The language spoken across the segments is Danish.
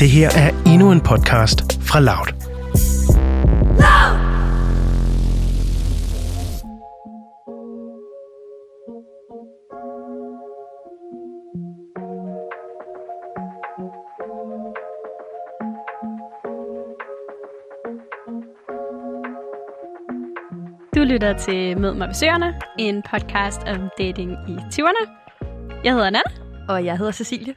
Det her er endnu en podcast fra Loud. Du lytter til Mød mig besøgerne, en podcast om dating i 20'erne. Jeg hedder Nana. Og jeg hedder Cecilie.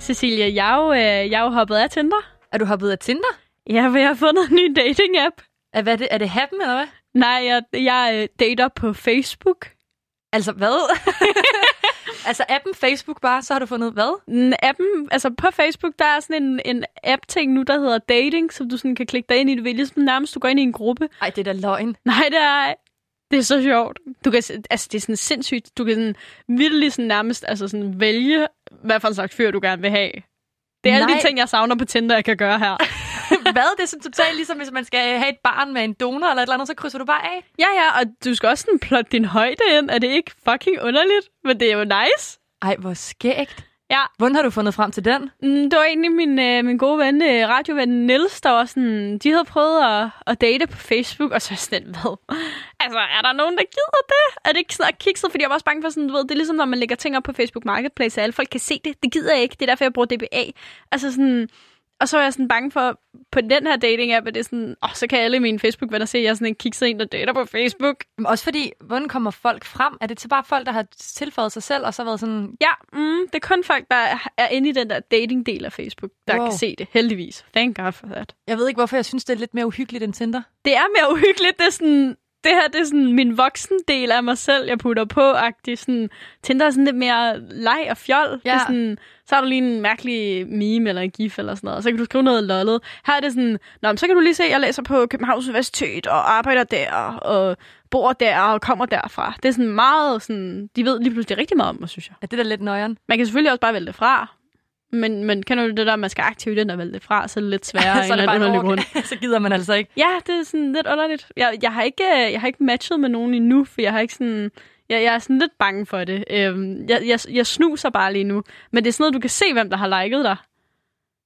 Cecilie, jeg er jo, øh, jeg er jo hoppet af Tinder. Er du hoppet af Tinder? Ja, for jeg har fundet en ny dating-app. Er, hvad, er det, er det Happen, eller hvad? Nej, jeg, jeg øh, dater på Facebook. Altså, hvad? altså, appen Facebook bare, så har du fundet hvad? En Appen, altså på Facebook, der er sådan en, en app-ting nu, der hedder Dating, som du sådan kan klikke dig ind i. Det er ligesom nærmest, du går ind i en gruppe. Ej, det er da løgn. Nej, det er, det er så sjovt. Du kan, altså, det er sådan sindssygt. Du kan sådan, virkelig sådan nærmest altså sådan vælge, hvad for en slags fyr du gerne vil have. Det er alle Nej. de ting, jeg savner på Tinder, jeg kan gøre her. hvad? Det er sådan totalt ligesom, hvis man skal have et barn med en donor eller et eller andet, så krydser du bare af. Ja, ja, og du skal også sådan plotte din højde ind. Er det ikke fucking underligt? Men det er jo nice. Ej, hvor skægt. Ja, Hvordan har du fundet frem til den? mm, det var egentlig min, øh, min gode ven, øh, radioven Nils, der var sådan, de havde prøvet at, at date på Facebook, og så er sådan, hvad? Altså, er der nogen, der gider det? Er det ikke sådan kikset? Fordi jeg var også bange for sådan, du ved, det er ligesom, når man lægger ting op på Facebook Marketplace, og alle folk kan se det. Det gider jeg ikke. Det er derfor, jeg bruger DBA. Altså sådan, og så var jeg sådan bange for, på den her dating-app, at det er sådan, åh, så kan alle mine Facebook-venner se, at jeg er sådan en kikset en, der dater på Facebook. Men Også fordi, hvordan kommer folk frem? Er det til bare folk, der har tilføjet sig selv, og så været sådan... Ja, mm, det er kun folk, der er inde i den der dating-del af Facebook, der. Wow. kan se det, heldigvis. Thank God for that. Jeg ved ikke, hvorfor jeg synes, det er lidt mere uhyggeligt end Tinder. Det er mere uhyggeligt. Det er sådan, det her det er sådan min voksen del af mig selv, jeg putter på -agtig. Sådan, Tinder er sådan lidt mere leg og fjol. Det er Ja. sådan, så har du lige en mærkelig meme eller en gif eller sådan noget, og så kan du skrive noget lollet. Her er det sådan, Nå, men så kan du lige se, at jeg læser på Københavns Universitet og arbejder der og bor der og kommer derfra. Det er sådan meget sådan, de ved lige pludselig rigtig meget om mig, synes jeg. Er det der lidt nøjeren? Man kan selvfølgelig også bare vælge det fra. Men, men kender du det der, man skal aktivt ind og vælge det fra, så er det lidt sværere så er det bare grund. år, så gider man altså ikke. Ja, det er sådan lidt underligt. Jeg, jeg, har ikke, øh, jeg har ikke matchet med nogen endnu, for jeg har ikke sådan... Jeg, jeg er sådan lidt bange for det. Øhm, jeg, jeg, jeg snuser bare lige nu. Men det er sådan noget, du kan se, hvem der har liket dig.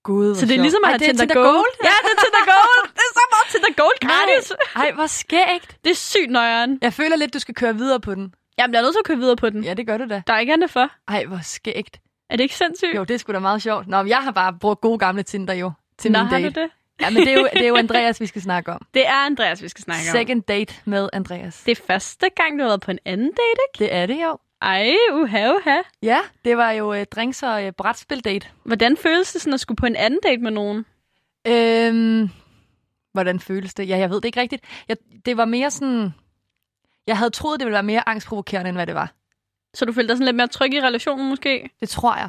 Gud, Så det er ligesom at have er Tinder, Tinder Gold. Gold. Ja, det er Tinder Gold. det er så meget Tinder Gold gratis. Ej, hvor skægt. Det er sygt nøjeren. Jeg føler lidt, du skal køre videre på den. Jeg bliver nødt til at køre videre på den. Ja, det gør du da. Der er ikke andet for. Ej, hvor skægt. Er det ikke sindssygt? Jo, det er sgu da meget sjovt. Nå, men jeg har bare brugt gode gamle Tinder jo. Til Nå, min har date. du det? Ja, men det er, jo, det er jo Andreas, vi skal snakke om. Det er Andreas, vi skal snakke om. Second date med Andreas. Det er første gang, du har været på en anden date, ikke? Det er det jo. Ej, uha, uha. Ja, det var jo uh, drinks og uh, brætspil-date. Hvordan føles det sådan at skulle på en anden date med nogen? Øhm, hvordan føles det? Ja, jeg ved det ikke rigtigt. Jeg, det var mere sådan... Jeg havde troet, det ville være mere angstprovokerende, end hvad det var. Så du følte dig sådan lidt mere tryg i relationen måske? Det tror jeg.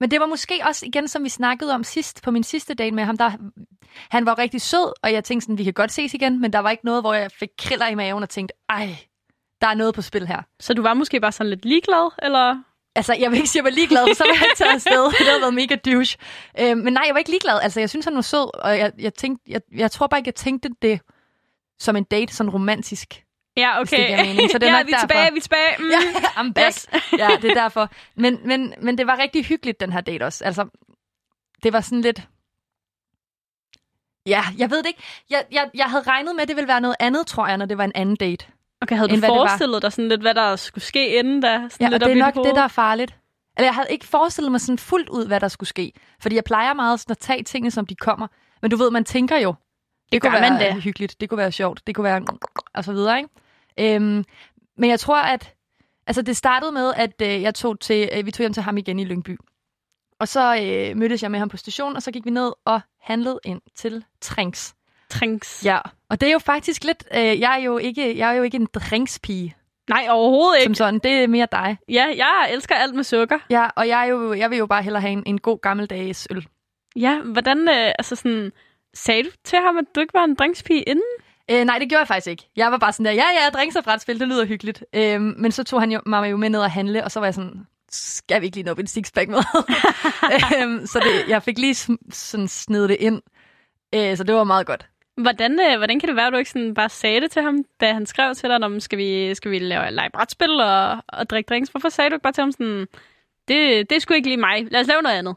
Men det var måske også igen, som vi snakkede om sidst, på min sidste date med ham, der, han var rigtig sød, og jeg tænkte sådan, vi kan godt ses igen, men der var ikke noget, hvor jeg fik kriller i maven og tænkte, ej, der er noget på spil her. Så du var måske bare sådan lidt ligeglad, eller? Altså, jeg vil ikke sige, at jeg var ligeglad, for så var jeg ikke taget afsted. Det havde været mega douche. Øh, men nej, jeg var ikke ligeglad. Altså, jeg synes, han var sød, og jeg, jeg, tænkte, jeg, jeg tror bare ikke, jeg tænkte det som en date, sådan romantisk. Ja, Hvis det okay. mening. Så det er ja, nok vi er derfor. tilbage, vi er tilbage. Mm. Ja, I'm back. Yes. ja, det er derfor. Men, men, men det var rigtig hyggeligt, den her date også. Altså, det var sådan lidt... Ja, jeg ved det ikke. Jeg, jeg, jeg havde regnet med, at det ville være noget andet, tror jeg, når det var en anden date. Okay, havde du End var. forestillet dig sådan lidt, hvad der skulle ske inden da? Sådan Ja, lidt og det er nok det, der er farligt. Eller jeg havde ikke forestillet mig sådan fuldt ud, hvad der skulle ske. Fordi jeg plejer meget sådan at tage tingene, som de kommer. Men du ved, man tænker jo, det, Det kunne være man da. hyggeligt, det kunne være sjovt, det kunne være og så videre, ikke? Øhm, men jeg tror, at altså det startede med, at øh, jeg tog til, øh, vi tog hjem til ham igen i Lyngby. Og så øh, mødtes jeg med ham på stationen, og så gik vi ned og handlede ind til Trinks. Trinks. Ja, og det er jo faktisk lidt, øh, jeg, er jo ikke, jeg er jo ikke en drinkspige, Nej, overhovedet som ikke. sådan. Det er mere dig. Ja, jeg elsker alt med sukker. Ja, og jeg, er jo, jeg vil jo bare hellere have en, en god gammeldags øl. Ja, hvordan, øh, altså sådan, sagde du til ham, at du ikke var en drinkspige inden? Øh, nej, det gjorde jeg faktisk ikke. Jeg var bare sådan der, ja, ja, drinks og brætspil, det lyder hyggeligt. Øh, men så tog han jo, mig jo med ned og handle, og så var jeg sådan, skal vi ikke lige nå en sixpack med? øh, så det, jeg fik lige sådan snedet det ind. Øh, så det var meget godt. Hvordan, øh, hvordan kan det være, at du ikke sådan bare sagde det til ham, da han skrev til dig, om skal vi, skal vi lave lege brætspil og, og drikke drinks? Hvorfor sagde du ikke bare til ham sådan, det, det er sgu ikke lige mig, lad os lave noget andet?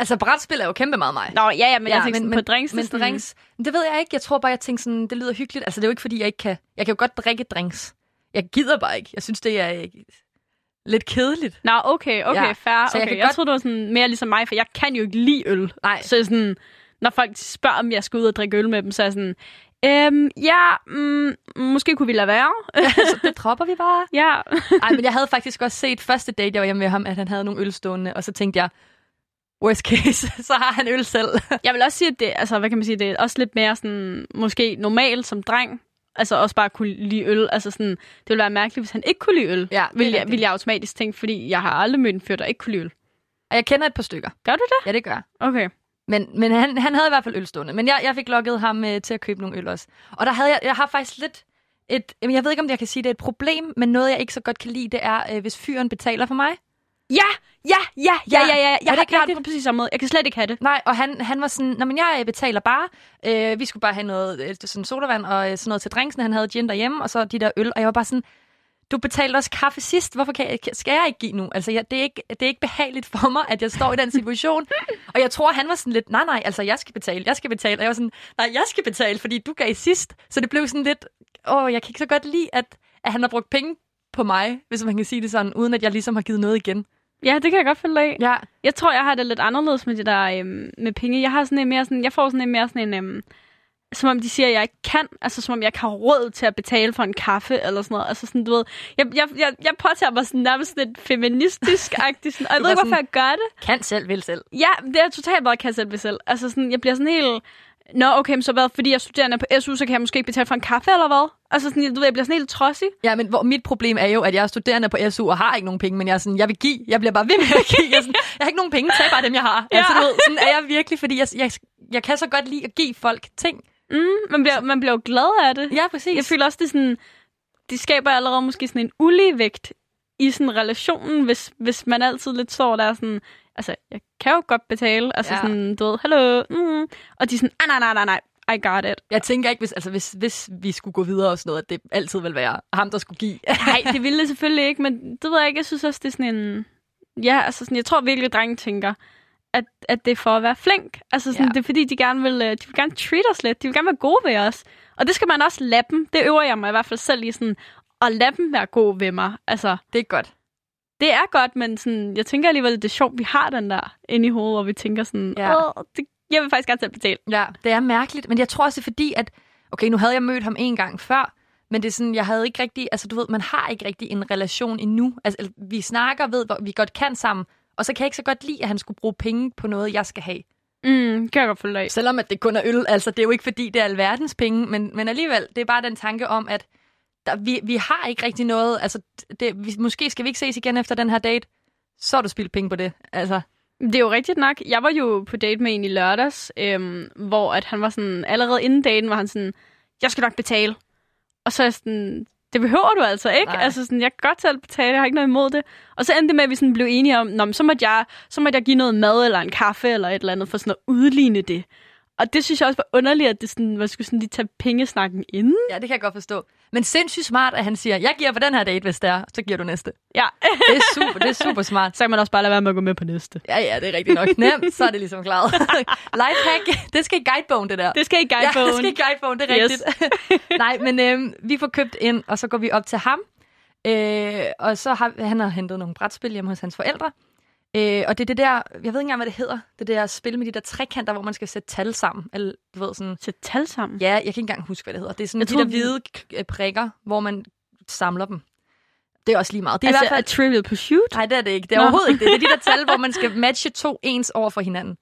Altså, brætspil er jo kæmpe meget mig. Nå, ja, ja, men ja, jeg tænkte sådan, på drinks. Men sådan, drinks, det ved jeg ikke. Jeg tror bare, jeg tænkte sådan, det lyder hyggeligt. Altså, det er jo ikke, fordi jeg ikke kan... Jeg kan jo godt drikke drinks. Jeg gider bare ikke. Jeg synes, det er øh, lidt kedeligt. Nå, okay, okay, Ja, fair. så jeg Okay. Jeg, godt- troede, det var sådan mere ligesom mig, for jeg kan jo ikke lide øl. Nej. Så sådan, når folk spørger, om jeg skal ud og drikke øl med dem, så er jeg sådan, øhm, ja, mm, måske kunne vi lade være. så det dropper vi bare. ja. Ej, men jeg havde faktisk også set første date, jeg var hjemme med ham, at han havde nogle øl stående, og så tænkte jeg, worst case, så har han øl selv. Jeg vil også sige, at det, altså, hvad kan man sige, det er også lidt mere sådan, måske normalt som dreng, altså også bare kunne lide øl. Altså sådan, det ville være mærkeligt, hvis han ikke kunne lide øl. Ja, det er vil, jeg, vil jeg automatisk tænke, fordi jeg har aldrig mødt en fyr, der ikke kunne lide øl. Og jeg kender et par stykker. Gør du det? Ja, det gør jeg. Okay. Men, men han, han havde i hvert fald øl stående. Men jeg, jeg fik lukket ham øh, til at købe nogle øl også. Og der havde jeg, jeg har faktisk lidt et, jeg ved ikke, om jeg kan sige, det er et problem, men noget, jeg ikke så godt kan lide, det er, øh, hvis fyren betaler for mig. Ja, ja, ja, ja, ja, ja. Jeg, det har, ikke jeg har det på præcis samme måde. Jeg kan slet ikke have det. Nej, og han, han var sådan, Nå, men jeg betaler bare. Øh, vi skulle bare have noget øh, sådan sodavand og øh, sådan noget til drinksen. Han havde gin derhjemme, og så de der øl. Og jeg var bare sådan, du betalte også kaffe sidst. Hvorfor kan jeg, skal jeg ikke give nu? Altså, jeg, det, er ikke, det er ikke behageligt for mig, at jeg står i den situation. og jeg tror, han var sådan lidt, nej, nej, altså, jeg skal betale, jeg skal betale. Og jeg var sådan, nej, jeg skal betale, fordi du gav sidst. Så det blev sådan lidt, åh, jeg kan ikke så godt lide, at, at han har brugt penge på mig, hvis man kan sige det sådan, uden at jeg ligesom har givet noget igen. Ja, det kan jeg godt følge af. Ja, Jeg tror, jeg har det lidt anderledes med det der øhm, med penge. Jeg har sådan en mere sådan, jeg får sådan en mere sådan en, øhm, som om de siger, at jeg ikke kan, altså som om jeg ikke har råd til at betale for en kaffe eller sådan noget. Altså sådan, du ved, jeg, jeg, jeg, jeg påtager mig sådan nærmest lidt feministisk-agtigt, sådan, og jeg ved ikke, hvorfor jeg gør det. kan selv, vil selv. Ja, det er totalt bare kan selv ved selv. Altså sådan, jeg bliver sådan helt... Nå, okay, men så hvad, fordi jeg er studerende på SU, så kan jeg måske ikke betale for en kaffe, eller hvad? Altså sådan, du ved, jeg bliver sådan helt trodsig. Ja, men hvor mit problem er jo, at jeg er studerende på SU og har ikke nogen penge, men jeg er sådan, jeg vil give. Jeg bliver bare ved med at give. Jeg, sådan, jeg har ikke nogen penge, tag bare dem, jeg har. Ja. Altså, du ved, sådan er jeg virkelig, fordi jeg, jeg, jeg kan så godt lide at give folk ting. Mm, man, bliver, man bliver jo glad af det. Ja, præcis. Jeg føler også, det sådan, det skaber allerede måske sådan en uligevægt i sådan relationen, hvis, hvis man altid lidt står der sådan, altså, jeg kan jo godt betale, altså Ja. sådan, du ved, hallo, mm. og de er sådan, ah, nej, nej, nej, nej, I got it. Jeg tænker ikke, hvis, altså, hvis, hvis vi skulle gå videre og sådan noget, at det altid vil være ham, der skulle give. Nej, det ville det selvfølgelig ikke, men det ved jeg ikke, jeg synes også, det er sådan en, ja, altså sådan, jeg tror virkelig, at drenge tænker, at, at det er for at være flink. Altså sådan, Ja. ja. det er fordi, de gerne vil, øh, de vil gerne treat os lidt, de vil gerne være gode ved os. Og det skal man også lade dem, det øver jeg mig i hvert fald selv i sådan, at lade dem være gode ved mig. Altså, Det er godt. Det er godt, men sådan, jeg tænker alligevel, det er sjovt, vi har den der inde i hovedet, hvor vi tænker sådan, Ja. ja. det, jeg vil faktisk gerne selv betale. Ja, det er mærkeligt, men jeg tror også, det er fordi, at okay, nu havde jeg mødt ham en gang før, men det er sådan, jeg havde ikke rigtig, altså du ved, man har ikke rigtig en relation endnu. Altså, vi snakker, ved, hvor vi godt kan sammen, og så kan jeg ikke så godt lide, at han skulle bruge penge på noget, jeg skal have. Mm, kan jeg godt følge dig. Selvom at det kun er øl, altså det er jo ikke fordi, det er alverdens penge, men, men alligevel, det er bare den tanke om, at der, vi, vi har ikke rigtig noget, altså det, vi, måske skal vi ikke ses igen efter den her date, så har du spildt penge på det. Altså, Det er jo rigtigt nok. Jeg var jo på date med en i lørdags, øhm, hvor at han var sådan, allerede inden daten var han sådan, jeg skal nok betale. Og så er jeg sådan, det behøver du altså ikke. Nej. Altså sådan, jeg kan godt selv betale, jeg har ikke noget imod det. Og så endte det med, at vi sådan blev enige om, Nå, men så, måtte jeg, så måtte jeg give noget mad eller en kaffe eller et eller andet for sådan at udligne det. Og det synes jeg også var underligt, at det sådan, man skulle sådan lige tage pengesnakken inden. ja, det kan jeg godt forstå. Men sindssygt smart, at han siger, jeg giver på den her date, hvis det er, så giver du næste. Ja, Det er super, det er super smart. så kan man også bare lade være med at gå med på næste. Ja, ja, det er rigtigt nok. Nemt, så er det ligesom klaret. Lifehack, det skal i guidebogen, det der. Det skal i Ja, guidebogen. det skal i guidebogen, det er Yes. rigtigt. Nej, men øhm, vi får købt ind, og så går vi op til ham. Øh, og så har han har hentet nogle brætspil hjemme hos hans forældre. Øh, og det er det der, jeg ved ikke engang, hvad det hedder, det der spil med de der trekanter, hvor man skal sætte tal sammen. Eller, du ved, sådan, Sæt tal sammen. ja, jeg kan ikke engang huske, hvad det hedder. Det er sådan Jeg de troede, der hvide k- øh, prikker, hvor man samler dem. Det er også lige meget. Det er er i hvert fald... altså trivial pursuit. Nej, det er det ikke. Det er Nå. overhovedet ikke det. Det er de der tal, hvor man skal matche to ens over for hinanden.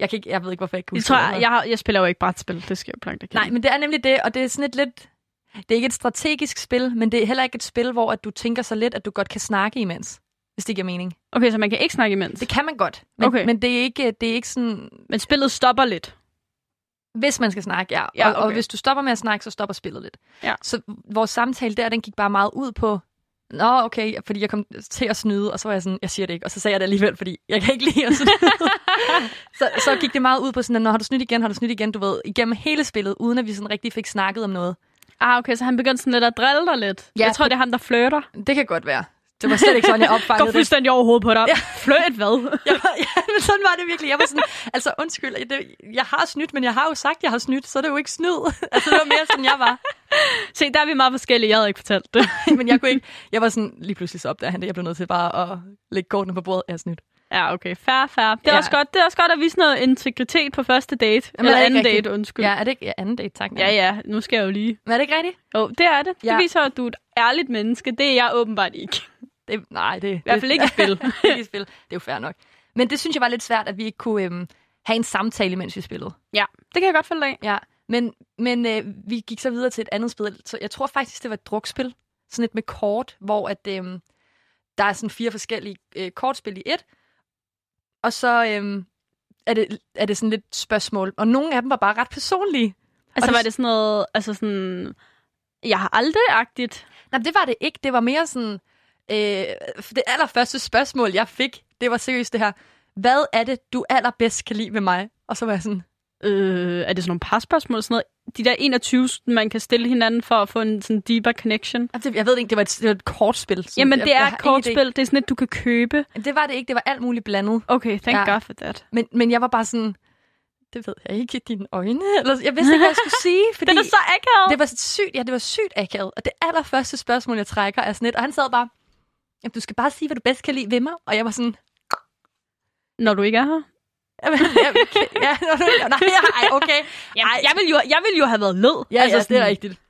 Jeg, kan ikke, jeg ved ikke, hvorfor jeg ikke kan Jeg huske tror, hvad det jeg, jeg, jeg spiller jo ikke brætspil. Det skal jeg planke Nej, men det er nemlig det, og det er sådan et lidt... Det er ikke et strategisk spil, men det er heller ikke et spil, hvor at du tænker så lidt, at du godt kan snakke imens. Hvis det giver mening. Okay, så man kan ikke snakke imens. Det kan man godt, men, Okay. men det, er ikke, det er ikke sådan... Men spillet stopper lidt. Hvis man skal snakke, ja. Ja, og, og okay. hvis du stopper med at snakke, så stopper spillet lidt. Ja. Så vores samtale der, den gik bare meget ud på... Nå, okay, fordi jeg kom til at snyde, og så var jeg sådan, jeg siger det ikke, og så sagde jeg det alligevel, fordi jeg kan ikke lide at snyde. så, så gik det meget ud på sådan, at når har du snydt igen, har du snydt igen, du ved, igennem hele spillet, uden at vi sådan rigtig fik snakket om noget. Ah, okay, så han begyndte sådan lidt at drille dig lidt. Ja, jeg tror, det er ham, der flirter. Det kan godt være. Det var slet ikke sådan, jeg opfangede det. fuldstændig over hovedet på dig. Ja. Fløjt hvad? Jeg var, ja, men sådan var det virkelig. Jeg var sådan, altså undskyld, det, jeg har snydt, men jeg har jo sagt, jeg har snydt, så er det jo ikke snyd. altså det var mere sådan, jeg var. Se, der er vi meget forskellige. Jeg havde ikke fortalt det. men jeg kunne ikke, jeg var sådan, lige pludselig så opdagede han det. Jeg blev nødt til bare at lægge kortene på bordet. Jeg har snydt. Ja, okay. Fair, fair. Det er, Ja. også godt, det er også godt at vise noget integritet på første date. Jamen, Eller er det anden ikke date, rigtigt? undskyld. Ja, er det ikke ja, anden date, tak? ja, ja. Nu skal jeg jo lige... Men er det ikke rigtigt? Jo, det er det. Det Ja. viser, at du er et ærligt menneske. Det er jeg åbenbart ikke. Det, nej, det, I hvert fald ikke i spil. ikke i spil. Det er jo fair nok. Men det synes jeg var lidt svært, at vi ikke kunne øhm, have en samtale, mens vi spillede. ja, det kan jeg godt følge af. Ja, men, men øh, vi gik så videre til et andet spil. Så jeg tror faktisk, det var et drukspil. Sådan et med kort, hvor at, øh, der er sådan fire forskellige øh, kortspil i et. Og så øh, er, det, er det sådan lidt spørgsmål. Og nogle af dem var bare ret personlige. Altså, Og var det sådan noget... Altså sådan... Jeg har aldrig-agtigt. Nej, det var det ikke. Det var mere sådan... Øh, det allerførste spørgsmål, jeg fik, det var seriøst det her. Hvad er det, du allerbedst kan lide ved mig? Og så var jeg sådan... Øh, er det sådan nogle parspørgsmål? Sådan noget? De der 21, man kan stille hinanden for at få en sådan deeper connection. "Jamen, det- Jeg ved det ikke, det var et, det var et kortspil. så Jamen, det jeg er et kortspil. Det er sådan et, du kan købe. Det var det ikke. Det var alt muligt blandet. Okay, thank Ja. God for that. Men, men jeg var bare sådan, det ved jeg ikke, dine øjne. Eller, jeg vidste ikke, hvad jeg skulle sige, fordi Den er så akavet. det var sygt, ja, det var sygt akavet. Og det allerførste spørgsmål, jeg trækker, er sådan et, og han sad bare, Jamen, du skal bare sige, hvad du bedst kan lide ved mig. Og jeg var sådan, Når du ikke er her. Jamen, jeg, ja, når du, nej, ej, okay. Jamen, Ej. jeg, vil jo, jeg vil jo have været lød. Ja, altså, sådan, det er rigtigt.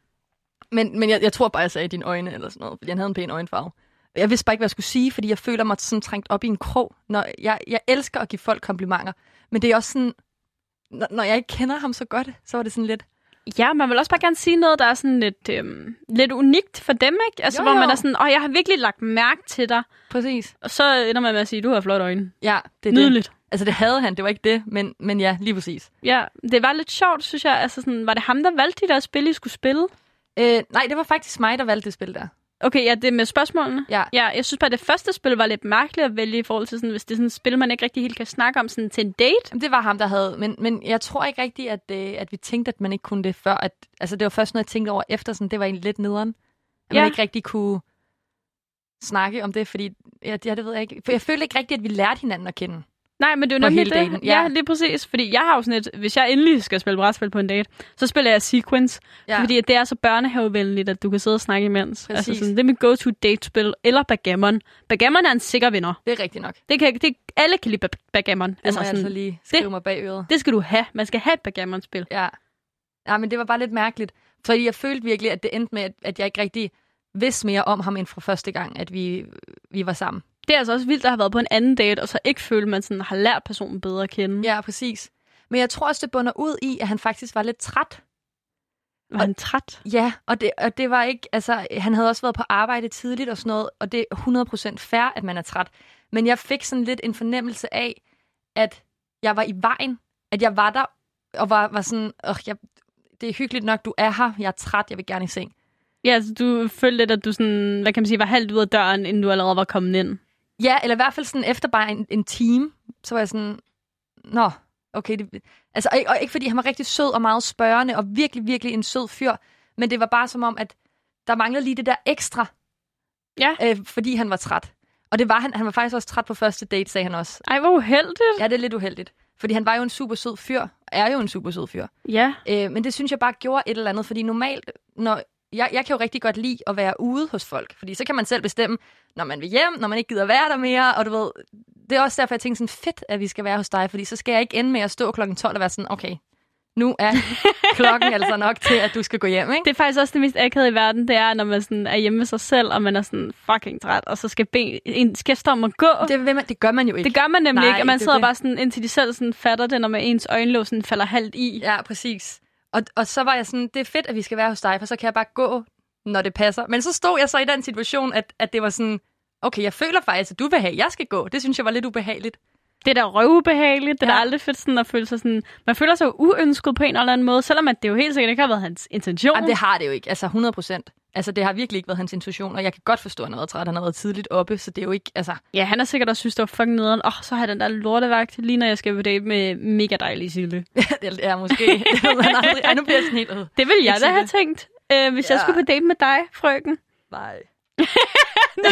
Men, men jeg, jeg tror bare, jeg sagde dine øjne eller sådan noget, fordi han havde en pæn øjenfarve. Jeg vidste bare ikke, hvad jeg skulle sige, fordi jeg føler mig sådan trængt op i en krog. Når jeg, jeg elsker at give folk komplimenter, men det er også sådan, når, når jeg ikke kender ham så godt, så var det sådan lidt, Ja, man vil også bare gerne sige noget, der er sådan lidt, øhm, lidt unikt for dem, ikke? Altså, Jo, hvor man er sådan, åh, jeg har virkelig lagt mærke til dig. præcis. Og så ender man med at sige, du har flotte øjne. Ja, det er det. Nydeligt. Altså, det havde han, det var ikke det, men, men ja, lige præcis. Ja, det var lidt sjovt, synes jeg. Altså, sådan, var det ham, der valgte de der spil, I skulle spille? Øh, nej, det var faktisk mig, der valgte det spil der. Okay, ja, det med spørgsmålene. Ja. Ja, jeg synes bare, det første spil var lidt mærkeligt at vælge i forhold til, sådan, hvis det er sådan et spil, man ikke rigtig helt kan snakke om sådan, til en date. Det var ham, der havde, men, men jeg tror ikke rigtigt, at, øh, at vi tænkte, at man ikke kunne det før. At, altså, det var først noget, jeg tænkte over efter, sådan, det var egentlig lidt nederen. At Ja. man ikke rigtig kunne snakke om det, fordi, ja, ja, det ved jeg ikke. For jeg følte ikke rigtigt, at vi lærte hinanden at kende. Nej, men det er jo nemlig det. Ja. ja. lige præcis. Fordi jeg har jo sådan et, hvis jeg endelig skal spille brætspil på en date, så spiller jeg Sequence. Ja. Fordi det er så børnehavevenligt, at du kan sidde og snakke imens. Præcis. Altså sådan, det er mit go-to date-spil. Eller backgammon. Backgammon er en sikker vinder. Det er rigtigt nok. Det Det kan, det, alle kan lide ba- backgammon. altså, Altså sådan, altså lige skrive mig bag øret. det skal du have. Man skal have et backgammon-spil. Ja. ja, men det var bare lidt mærkeligt. Fordi jeg følte virkelig, at det endte med, at, at jeg ikke rigtig vidste mere om ham end fra første gang, at vi, vi var sammen. Det er altså også vildt at have været på en anden date, og så ikke føle, at man sådan har lært personen bedre at kende. Ja, præcis. Men jeg tror også, det bunder ud i, at han faktisk var lidt træt. Var han træt? Ja, og det, og det var ikke, altså, han havde også været på arbejde tidligt og sådan noget, og det er 100% fair, at man er træt. Men jeg fik sådan lidt en fornemmelse af, at jeg var i vejen, at jeg var der, og var, var sådan, Åh, jeg, det er hyggeligt nok, du er her, jeg er træt, jeg vil gerne i seng. Ja, altså du følte lidt, at du sådan, hvad kan man sige, var halvt ud af døren, inden du allerede var kommet ind. Ja, eller i hvert fald sådan efter bare en, en time, så var jeg sådan, nå, okay. Det, altså, og, ikke- og ikke fordi han var rigtig sød og meget spørgende, og virkelig, virkelig en sød fyr, men det var bare som om, at der manglede lige det der ekstra, Ja. øh, fordi han var træt. Og det var han, han var faktisk også træt på første date, sagde han også. Ej, hvor uheldigt. Ja, det er lidt uheldigt. Fordi han var jo en super sød fyr, er jo en super sød fyr. Ja. Øh, men det synes jeg bare gjorde et eller andet, fordi normalt, når jeg, jeg kan jo rigtig godt lide at være ude hos folk, fordi så kan man selv bestemme, når man vil hjem, når man ikke gider være der mere, og du ved, det er også derfor, jeg tænkte sådan fedt, at vi skal være hos dig, fordi så skal jeg ikke ende med at stå klokken 12 og være sådan, okay, nu er klokken altså nok til, at du skal gå hjem, ikke? Det er faktisk også det mest akavede i verden, det er, når man sådan er hjemme med sig selv, og man er sådan fucking træt, og så skal, ben, en, skal stå om at gå. Det, man, det gør man jo ikke. det gør man nemlig Nej, ikke, og man er sidder det. bare sådan, indtil de selv sådan fatter det, når man ens øjenlåg sådan falder halvt i. Ja, præcis. Og, og så var jeg sådan, det er fedt, at vi skal være hos dig, for så kan jeg bare gå, når det passer. Men så stod jeg så i den situation, at, at det var sådan, okay, jeg føler faktisk, at du vil have, at jeg skal gå. Det synes jeg var lidt ubehageligt. Det er da røvubehageligt. Det er Ja. da aldrig fedt sådan at føle sig sådan... Man føler sig uønsket på en eller anden måde, selvom at det jo helt sikkert ikke har været hans intention. Jamen, det har det jo ikke. Altså 100 procent. Altså, det har virkelig ikke været hans intuition, og jeg kan godt forstå, at han har været træt. Han har været tidligt oppe, så det er jo ikke... Altså, Ja, han har sikkert også synes, det var fucking nederen. Åh, oh, så har jeg den der lortevagt, lige når jeg skal på date med mega dejlige Sille. det er måske... det ved aldrig. Ej, nu bliver jeg sådan helt... øh, Det ville jeg da have tænkt, øh, hvis ja. jeg skulle på date med dig, frøken. Nej.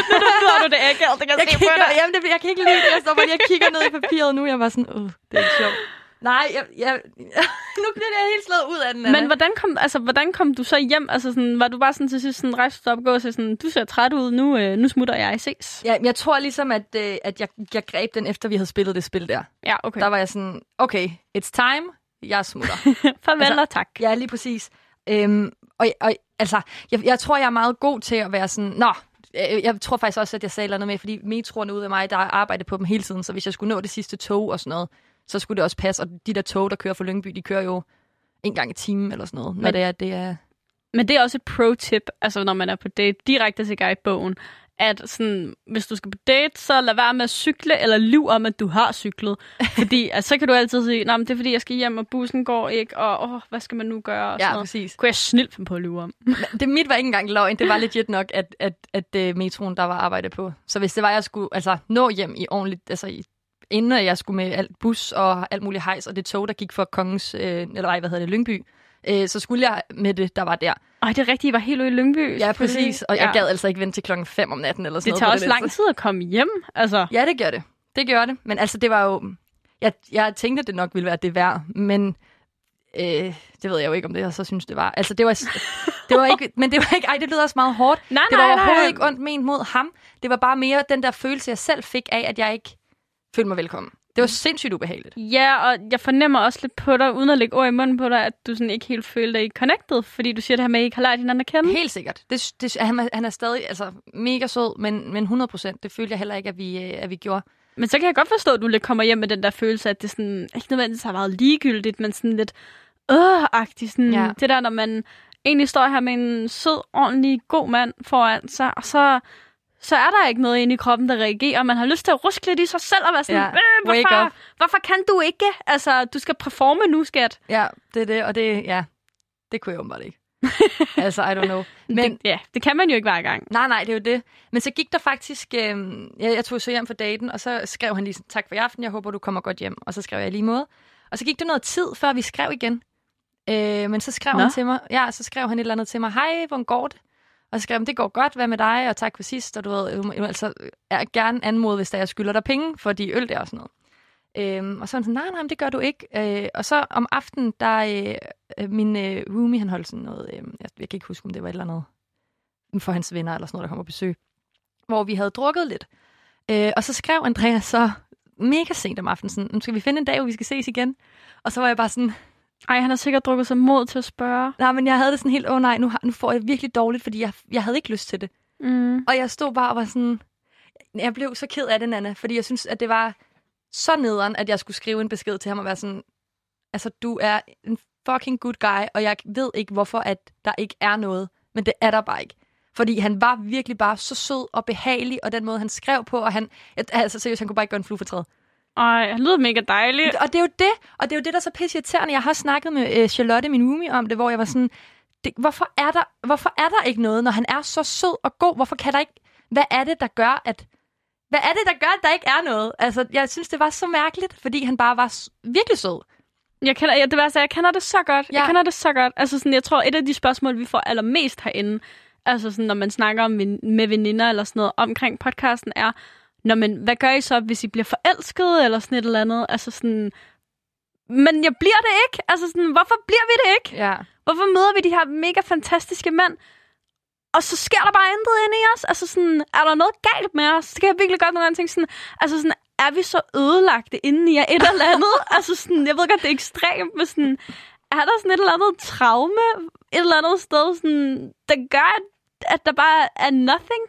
nu har du det akavet, det kan Jeg, se på dig. jamen, det, jeg kan ikke lide det. Jeg står bare lige og kigger ned i papiret nu. Jeg var sådan, øh, det er ikke sjovt. Nej, jeg, jeg, nu bliver det helt slået ud af den. Anna. Men hvordan kom, altså, hvordan kom du så hjem? Altså, sådan, var du bare sådan til sidst sådan, rejste op og gå og sagde sådan, du ser træt ud, nu, øh, nu smutter jeg, ses. Ja, jeg tror ligesom, at, øh, at jeg, jeg greb den, efter vi havde spillet det spil der. Ja, okay. Der var jeg sådan, okay, it's time, jeg smutter. Farvel altså- og tak. ja, lige præcis. Øhm, og, og altså, jeg, jeg tror, jeg er meget god til at være sådan, nå, jeg, jeg tror faktisk også, at jeg sagde noget med, fordi metroerne ud af mig, der har arbejdet på dem hele tiden, så hvis jeg skulle nå det sidste tog og sådan noget, så skulle det også passe. Og de der tog, der kører fra Lyngby, de kører jo en gang i timen eller sådan noget, når Men- det er, det er... Men det er også et pro-tip, altså når man er på date, direkte til guidebogen, at sådan, hvis du skal på date, så lad være med at cykle, eller lyv om, at du har cyklet. Fordi altså, så kan du altid sige, nej, det er fordi, jeg skal hjem, og bussen går ikke, og åh, hvad skal man nu gøre? Og sådan Ja, noget. præcis. Kunne jeg snilt finde på at lyve om. Det mit var ikke engang løgn. Det var legit nok, at, at, at, at metroen, der var arbejde på. Så hvis det var, jeg skulle altså, nå hjem i ordentligt, altså i, inden jeg skulle med alt bus og alt muligt hejs, og det tog, der gik for kongens, øh, eller ej, hvad hedder det, Lyngby, øh, så skulle jeg med det, der var der. Ej, det er rigtigt, I var helt ude i Lyngby. Ja, præcis. Og jeg Ja. gad altså ikke vente til klokken 5 om natten eller sådan Det noget. tager på også lang tid at komme hjem. Altså, Ja, det gør det. Det gør det. Men altså, det var jo... Jeg, jeg tænkte, at det nok ville være det værd, men øh, det ved jeg jo ikke, om det jeg så synes, det var. Altså, det var, det var ikke... Men det var ikke... Ej, det lyder også meget hårdt. nej, Det var nej, overhovedet nej. ikke ondt ment mod ham. Det var bare mere den der følelse, jeg selv fik af, at jeg ikke følte mig velkommen. Det var sindssygt ubehageligt. Ja, og jeg fornemmer også lidt på dig, uden at lægge ord i munden på dig, at du sådan ikke helt føler dig connected, fordi du siger det her med, at I ikke har lært hinanden at kende. Helt sikkert. Det, det, han, er- han er stadig altså, mega sød, men, men 100 procent. Det følte jeg heller ikke, at vi, øh, at vi gjorde. Men så kan jeg godt forstå, at du lidt kommer hjem med den der følelse, at det sådan, ikke nødvendigvis har været ligegyldigt, men sådan lidt øh-agtigt. Sådan, Ja. Det der, når man egentlig står her med en sød, ordentlig, god mand foran sig, og så, så er der ikke noget inde i kroppen, der reagerer, og man har lyst til at ruske lidt i sig selv og være sådan, Ja. øh, hvorfor, hvorfor kan du ikke? Altså, du skal performe nu, skat. Ja, det er det, og det, ja, det kunne jeg åbenbart ikke. altså, I don't know. Men, det, ja, det kan man jo ikke hver gang. Nej, nej, det er jo det. Men så gik der faktisk... Øh, jeg, jeg tog så hjem for daten, og så skrev han lige sådan, tak for i aften, jeg håber, du kommer godt hjem. Og så skrev jeg lige måde. Og så gik der noget tid, før vi skrev igen. Øh, men så skrev Nå. han til mig, ja, så skrev han et eller andet til mig, hej, hvordan går det? Og så skrev det går godt, hvad med dig, og tak for sidst, og du ved, jeg må altså jeg gerne anmode, hvis der jeg skylder dig penge for de øl der og sådan noget. Øhm, og så var han sådan, nej, nej, men det gør du ikke. Øh, og så om aftenen, der øh, øh, min øh, roomie, han holdt sådan noget, øh, jeg, jeg kan ikke huske, om det var et eller andet for hans venner eller sådan noget, der kom på besøg, hvor vi havde drukket lidt. Øh, og så skrev Andreas så mega sent om aftenen, sådan, "Nu skal vi finde en dag, hvor vi skal ses igen? Og så var jeg bare sådan, ej, han har sikkert drukket sig mod til at spørge. nej, men jeg havde det sådan helt, åh oh, nej, nu, har, nu får jeg virkelig dårligt, fordi jeg, jeg havde ikke lyst til det. Mm. Og jeg stod bare og var sådan... Jeg blev så ked af det, Nana, fordi jeg synes, at det var så nederen, at jeg skulle skrive en besked til ham og være sådan... Altså, du er en fucking good guy, og jeg ved ikke, hvorfor at der ikke er noget. Men det er der bare ikke. Fordi han var virkelig bare så sød og behagelig, og den måde, han skrev på, og han... Altså, seriøst, han kunne bare ikke gøre en flue for træet. Ej, han lyder mega dejlig. Og det er jo det, og det er jo det, der er så pisse irriterende. Jeg har snakket med øh, Charlotte, min roomie, om det, hvor jeg var sådan, det, hvorfor, er der, hvorfor er der ikke noget, når han er så sød og god? Hvorfor kan der ikke, hvad er det, der gør, at, hvad er det, der gør, at der ikke er noget? Altså, jeg synes, det var så mærkeligt, fordi han bare var virkelig sød. Jeg kender, ja, det værste, er, jeg kender det så godt. Ja. Jeg kender det så godt. Altså sådan, jeg tror, et af de spørgsmål, vi får allermest herinde, altså sådan, når man snakker om, med veninder eller sådan noget omkring podcasten, er, Nå, men hvad gør I så, hvis I bliver forelsket eller sådan et eller andet? Altså sådan, men jeg bliver det ikke. Altså sådan, hvorfor bliver vi det ikke? Ja. Hvorfor møder vi de her mega fantastiske mænd? Og så sker der bare intet inde i os. Altså sådan, er der noget galt med os? Det kan jeg virkelig godt nogle gange tænke sådan, altså sådan, er vi så ødelagte inde i et eller andet? altså sådan, jeg ved godt, det er ekstremt, men sådan, er der sådan et eller andet traume et eller andet sted, sådan, der gør, at, at der bare er nothing?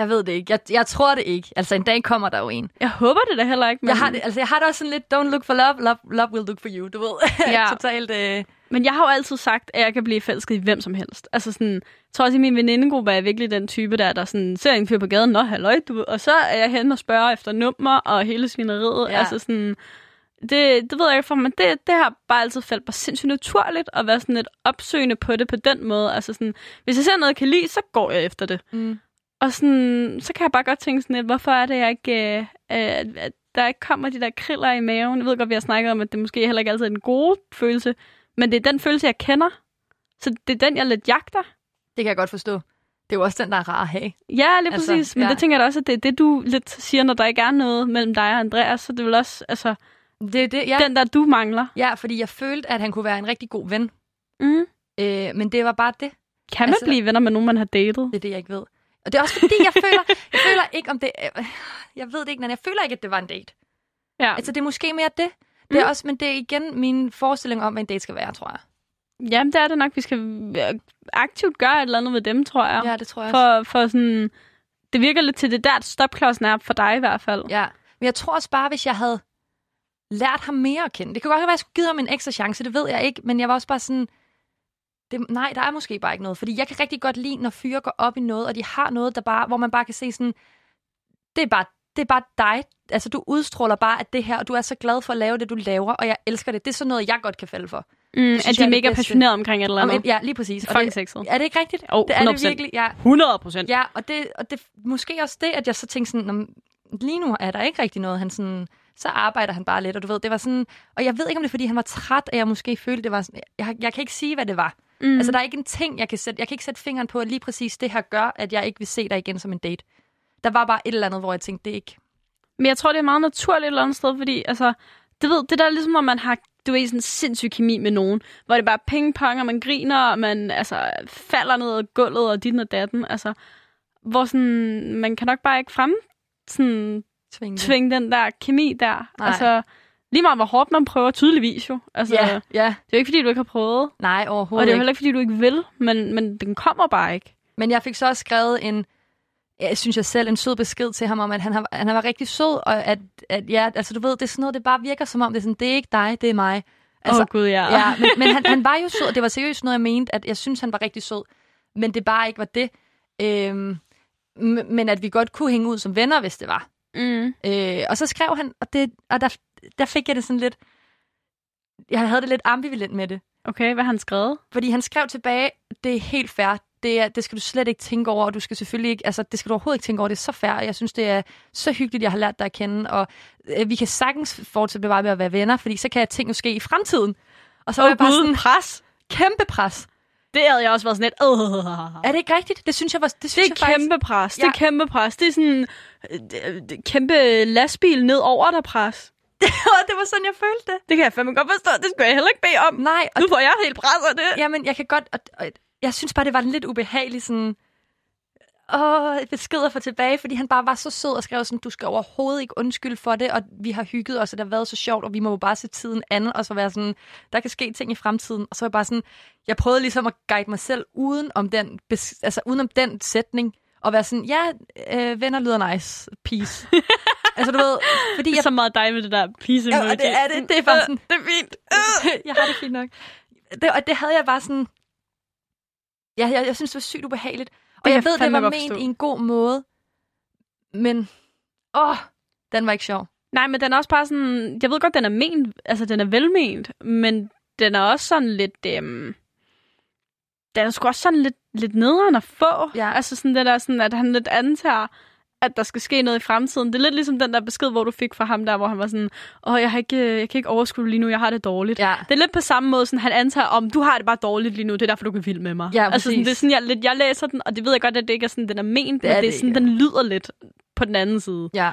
Jeg ved det ikke. Jeg, jeg tror det ikke. Altså, en dag kommer der jo en. Jeg håber det da heller ikke. Men, Jeg har, det, altså, jeg har det også sådan lidt, don't look for love, love, love will look for you, du ved. Ja. Totalt, øh, men jeg har jo altid sagt, at jeg kan blive forelsket i hvem som helst. Altså sådan, jeg tror også i min venindegruppe er jeg virkelig den type, der, der sådan, ser en fyr på gaden, nå halløj, du, ved," og så er jeg hen og spørger efter nummer og hele svineriet. Ja. Altså sådan, det, det ved jeg ikke for mig. Det, det har bare altid faldt mig sindssygt naturligt at være sådan lidt opsøgende på det på den måde. Altså sådan, hvis jeg ser noget, jeg kan lide, så går jeg efter det. mm. Og sådan, så kan jeg bare godt tænke sådan lidt, hvorfor er det, jeg ikke, øh, at at der ikke kommer de der kriller i maven. Jeg ved godt, vi har snakket om, at det måske heller ikke altid er en god følelse, men det er den følelse, jeg kender. Så det er den, jeg lidt jagter. Det kan jeg godt forstå. Det er jo også den, der er rar at have. Ja, lige Altså, præcis. Men ja. det tænker jeg da også, at det er det, du lidt siger, når der ikke er noget mellem dig og Andreas. Så det vil også, altså, Det er det, ja. den der, du mangler. ja, fordi jeg følte, at han kunne være en rigtig god ven. Mm. Øh, men det var bare det. Kan man altså... blive venner med nogen, man har datet? Det er det, jeg ikke ved. Og det er også fordi, jeg føler, jeg føler ikke om det... øh, Jeg ved det ikke, men jeg føler ikke, at det var en date. Ja. Altså, det er måske mere det. Det er Mm. også, men det er igen min forestilling om, hvad en date skal være, tror jeg. Jamen, det er det nok. Vi skal øh, aktivt gøre et eller andet med dem, tror jeg. Ja, det tror jeg også. For, for sådan... Det virker lidt til det der, stopklodsen er for dig i hvert fald. Ja, men jeg tror også bare, hvis jeg havde lært ham mere at kende. Det kan godt være, at jeg skulle give ham en ekstra chance, det ved jeg ikke, men jeg var også bare sådan, det, nej, der er måske bare ikke noget. Fordi jeg kan rigtig godt lide, når fyre går op i noget, og de har noget, der bare, hvor man bare kan se sådan, det er bare, det er bare dig. Altså, du udstråler bare, at det her, og du er så glad for at lave det, du laver, og jeg elsker det. Det er sådan noget, jeg godt kan falde for. Mm, at de er mega bedste. passionerede omkring et eller Om andet. et, ja, lige præcis. Og det, sexet. er det ikke rigtigt? Jo, det er det 100%. virkelig. Ja, 100 procent. Ja, og det, og det måske også det, at jeg så tænkte sådan, "Nå, lige nu er der ikke rigtig noget. Han sådan, så arbejder han bare lidt, og du ved, det var sådan, og jeg ved ikke, om det er, fordi han var træt, at jeg måske følte, det var sådan, jeg, jeg kan ikke sige, hvad det var. Mm. Altså, der er ikke en ting, jeg kan sætte, jeg kan ikke sætte fingeren på, at lige præcis det her gør, at jeg ikke vil se dig igen som en date. Der var bare et eller andet, hvor jeg tænkte, det er ikke. Men jeg tror, det er meget naturligt et eller andet sted, fordi altså, det ved, det der er ligesom, når man har du ved, sådan sindssyg kemi med nogen, hvor det bare pingpong, og man griner, og man altså, falder ned ad gulvet, og dit og datten, altså, hvor sådan, man kan nok bare ikke frem sådan, Tvinge tvinge den der kemi der. Nej. Altså, lige meget hvor hårdt man prøver, tydeligvis jo. Altså, Ja, det ja. er jo ikke, fordi du ikke har prøvet, Nej, og overhovedet det er jo heller ikke, fordi du ikke vil, men, men den kommer bare ikke. Men jeg fik så også skrevet en, jeg synes jeg selv, en sød besked til ham om, at han har, han været rigtig sød, og at, at ja, altså du ved, det er sådan noget, det bare virker som om, det er sådan, det er ikke dig, det er mig. Altså, Åh oh, gud, ja. ja, men, men han, han var jo sød, og det var seriøst noget, jeg mente, at jeg synes, han var rigtig sød, men det bare ikke var det. Øhm, men at vi godt kunne hænge ud som venner, hvis det var. Mm. Øh, og så skrev han, og, det, og der, der fik jeg det sådan lidt, jeg havde det lidt ambivalent med det. Okay, hvad har han skrevet? Fordi han skrev tilbage, det er helt fair. Det, er, det skal du slet ikke tænke over, og du skal selvfølgelig ikke, altså det skal du overhovedet ikke tænke over, det er så fair. Jeg synes, det er så hyggeligt, jeg har lært dig at kende, og øh, vi kan sagtens fortsætte bare med at være venner, fordi så kan ting jo ske i fremtiden. Og så Åh var jeg bare sådan, pres. kæmpe pres. Det havde jeg også været sådan lidt, øh. Er det ikke rigtigt? Det synes jeg var, det Det synes er jeg faktisk, kæmpe pres. Det er Ja. kæmpe pres. Det er sådan øh, det- det- kæmpe lastbil ned over dig pres. det var sådan, jeg følte det. Det kan jeg fandme godt forstå. Det skulle jeg heller ikke bede om. Nej, og Nu får jeg helt pres af det. Jamen, jeg kan godt... Og, og, jeg synes bare, det var lidt ubehageligt sådan... Åh, besked at få tilbage, fordi han bare var så sød og skrev sådan, du skal overhovedet ikke undskylde for det, og vi har hygget os, og det har været så sjovt, og vi må jo bare se tiden an, og så være sådan, der kan ske ting i fremtiden. Og så var jeg bare sådan, jeg prøvede ligesom at guide mig selv uden om den, altså uden om den sætning, og være sådan, ja, øh, venner lyder nice, peace. altså du ved, fordi Det er jeg... så meget dig med det der peace Ja, emoji. og det er det. Det er bare sådan, Det er fint. jeg har det fint nok. Det, og det havde jeg bare sådan... Ja, jeg, jeg synes, det var sygt ubehageligt. Og kan jeg jeg ved, det var ment forstå. i en god måde. Men... Åh, den var ikke sjov. Nej, men den er også bare sådan... Jeg ved godt, den er ment. Altså, den er velment. Men den er også sådan lidt... Øhm, den er sgu også sådan lidt, lidt nederen at få. Ja. Altså sådan det der, sådan, at han lidt antager, at der skal ske noget i fremtiden. Det er lidt ligesom den der besked, hvor du fik fra ham der, hvor han var sådan, åh, jeg, har ikke, jeg kan ikke overskue lige nu, jeg har det dårligt. Ja. Det er lidt på samme måde, sådan, han antager, om du har det bare dårligt lige nu, det er derfor, du kan filme med mig. Ja, altså, sådan, det er sådan, jeg, lidt, jeg læser den, og det ved jeg godt, at det ikke er sådan, den er ment, Det men er det er sådan, ikke, den lyder lidt på den anden side. Ja.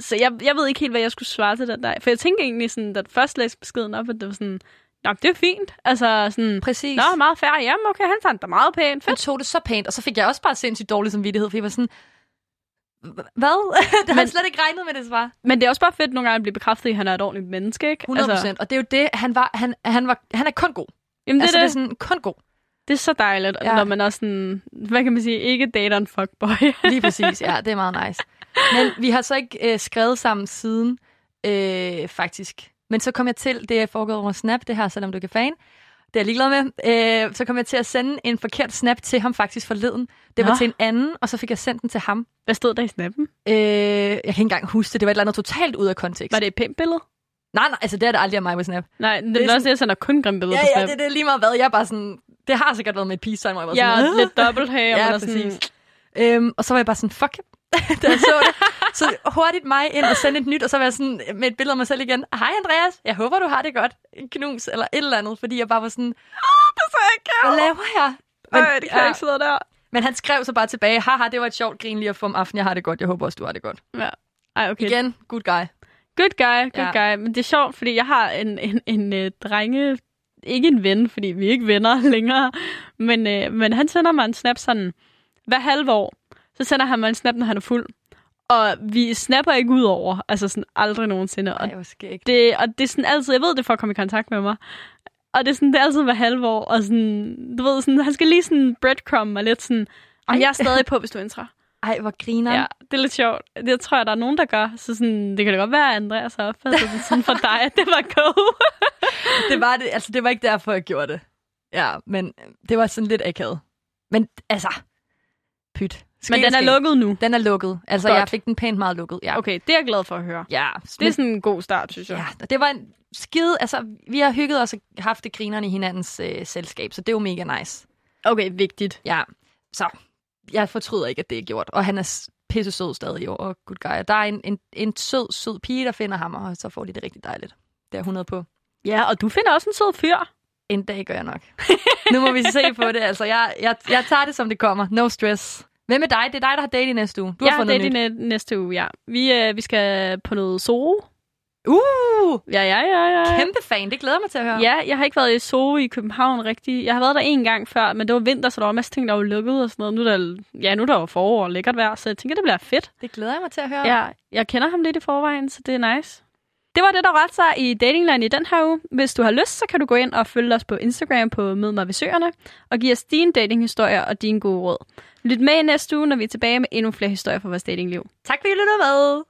Så jeg, jeg ved ikke helt, hvad jeg skulle svare til den der. For jeg tænkte egentlig, sådan, da først læste beskeden op, at det var sådan, Nå, det er fint. Altså sådan, Præcis. Nå, meget færre. Jamen, okay, han fandt dig meget pænt. Fedt. tog det så pænt, og så fik jeg også bare sindssygt dårlig samvittighed, for jeg var sådan... "H- Hvad? det Men- jeg slet ikke regnet med, det svar. Men det er også bare fedt nogle gange at blive bekræftet i, at han er et ordentligt menneske, ikke? 100 Altså, procent. Og det er jo det, han var... Han, han, var, han er kun god. jamen, det, altså, er det det, er sådan, kun god. det er så dejligt, ja. når man også sådan, hvad kan man sige, ikke dater en fuckboy. Lige præcis, ja, det er meget nice. Men vi har så ikke øh, skrevet sammen siden, øh, faktisk. Men så kom jeg til, det er foregået over Snap, det her, selvom du ikke er fan. Det er jeg ligeglad med. Øh, så kom jeg til at sende en forkert snap til ham faktisk forleden. Det var Nå. til en anden, og så fik jeg sendt den til ham. hvad stod der i snappen? Øh, jeg kan ikke engang huske det. Det var et eller andet totalt ud af kontekst. Var det et pænt billede? Nej, nej, altså det er det aldrig af mig på Snap. Nej, det, er er også sådan- det, jeg sender kun grimme billeder Ja, på ja, Snap. det, det er lige meget hvad. Jeg er bare sådan... Det har sikkert været med et peace sign, hvor jeg var Ja, sådan... og lidt dobbelthage, og Ja, man er præcis. sådan, Øhm, og så var jeg bare sådan, fuck, da jeg så det. Så hurtigt mig ind og sende et nyt, og så var jeg sådan med et billede af mig selv igen. Hej Andreas, jeg håber, du har det godt. En knus eller et eller andet, fordi jeg bare var sådan, det er så ikke hvad laver jeg? Men, Øj, det kan ja, jeg ikke sidde der. Men han skrev så bare tilbage, haha, det var et sjovt grin lige at få om aftenen, jeg har det godt, jeg håber også, du har det godt. Ja. Ej, okay. Igen, good guy. Good guy, good Ja. ja. guy. Men det er sjovt, fordi jeg har en, en, en, en drenge... Ikke en ven, fordi vi er ikke venner længere. Men, øh, men han sender mig en snap sådan... Hver halve år, så sender han mig en snap, når han er fuld. Og vi snapper ikke ud over. Altså sådan aldrig nogensinde. Og Ej, hvor det, og det er sådan altid... Jeg ved det for at komme i kontakt med mig. Og det er sådan, det er altid hver halve år. Og sådan, du ved, sådan, han skal lige sådan breadcrumb mig lidt sådan... Og Ej. jeg er stadig på, hvis du ændrer. Ej, hvor griner Ja, det er lidt sjovt. Det tror jeg, der er nogen, der gør. Så sådan, det kan da godt være, at Andreas har opfattet det sådan for dig, at det var go. det var det, altså det var ikke derfor, jeg gjorde det. Ja, men det var sådan lidt akavet. Men altså, pyt. Men den er lukket. nu. Den er lukket. Altså, Godt. jeg fik den pænt meget lukket. Ja. Okay, det er jeg glad for at høre. Ja, Det er sådan en god start, synes jeg. Ja, det var en skide... Altså, vi har hygget os og haft det grinerne i hinandens øh, selskab, så det er jo mega nice. Okay, vigtigt. Ja, så jeg fortryder ikke, at det er gjort. Og han er pisse sød stadig og good guy. Der er en, en, en sød, sød pige, der finder ham, og så får de det rigtig dejligt. Det er 100 på. Ja, og du finder også en sød fyr. En dag gør jeg nok. nu må vi se på det. Altså, jeg, jeg, jeg tager det, som det kommer. No stress. Hvem er dig? Det er dig, der har date i næste uge. Du jeg har har fundet det nyt. i næ- næste uge, ja. Vi, øh, vi skal på noget zoo. Uh! Ja, ja, ja, ja. Kæmpe fan. Det glæder mig til at høre. Ja, jeg har ikke været i zoo i København rigtig. Jeg har været der en gang før, men det var vinter, så der var en masse ting, der var lukket og sådan noget. Nu er der, ja, nu er der jo forår og lækkert vejr, så jeg tænker, det bliver fedt. Det glæder jeg mig til at høre. Ja, jeg kender ham lidt i forvejen, så det er nice. Det var det, der rørte sig i Datingland i den her uge. Hvis du har lyst, så kan du gå ind og følge os på Instagram på Mød mig ved Søerne, og give os dine datinghistorier og dine gode råd. Lyt med i næste uge, når vi er tilbage med endnu flere historier fra vores datingliv. Tak fordi I lyttede med.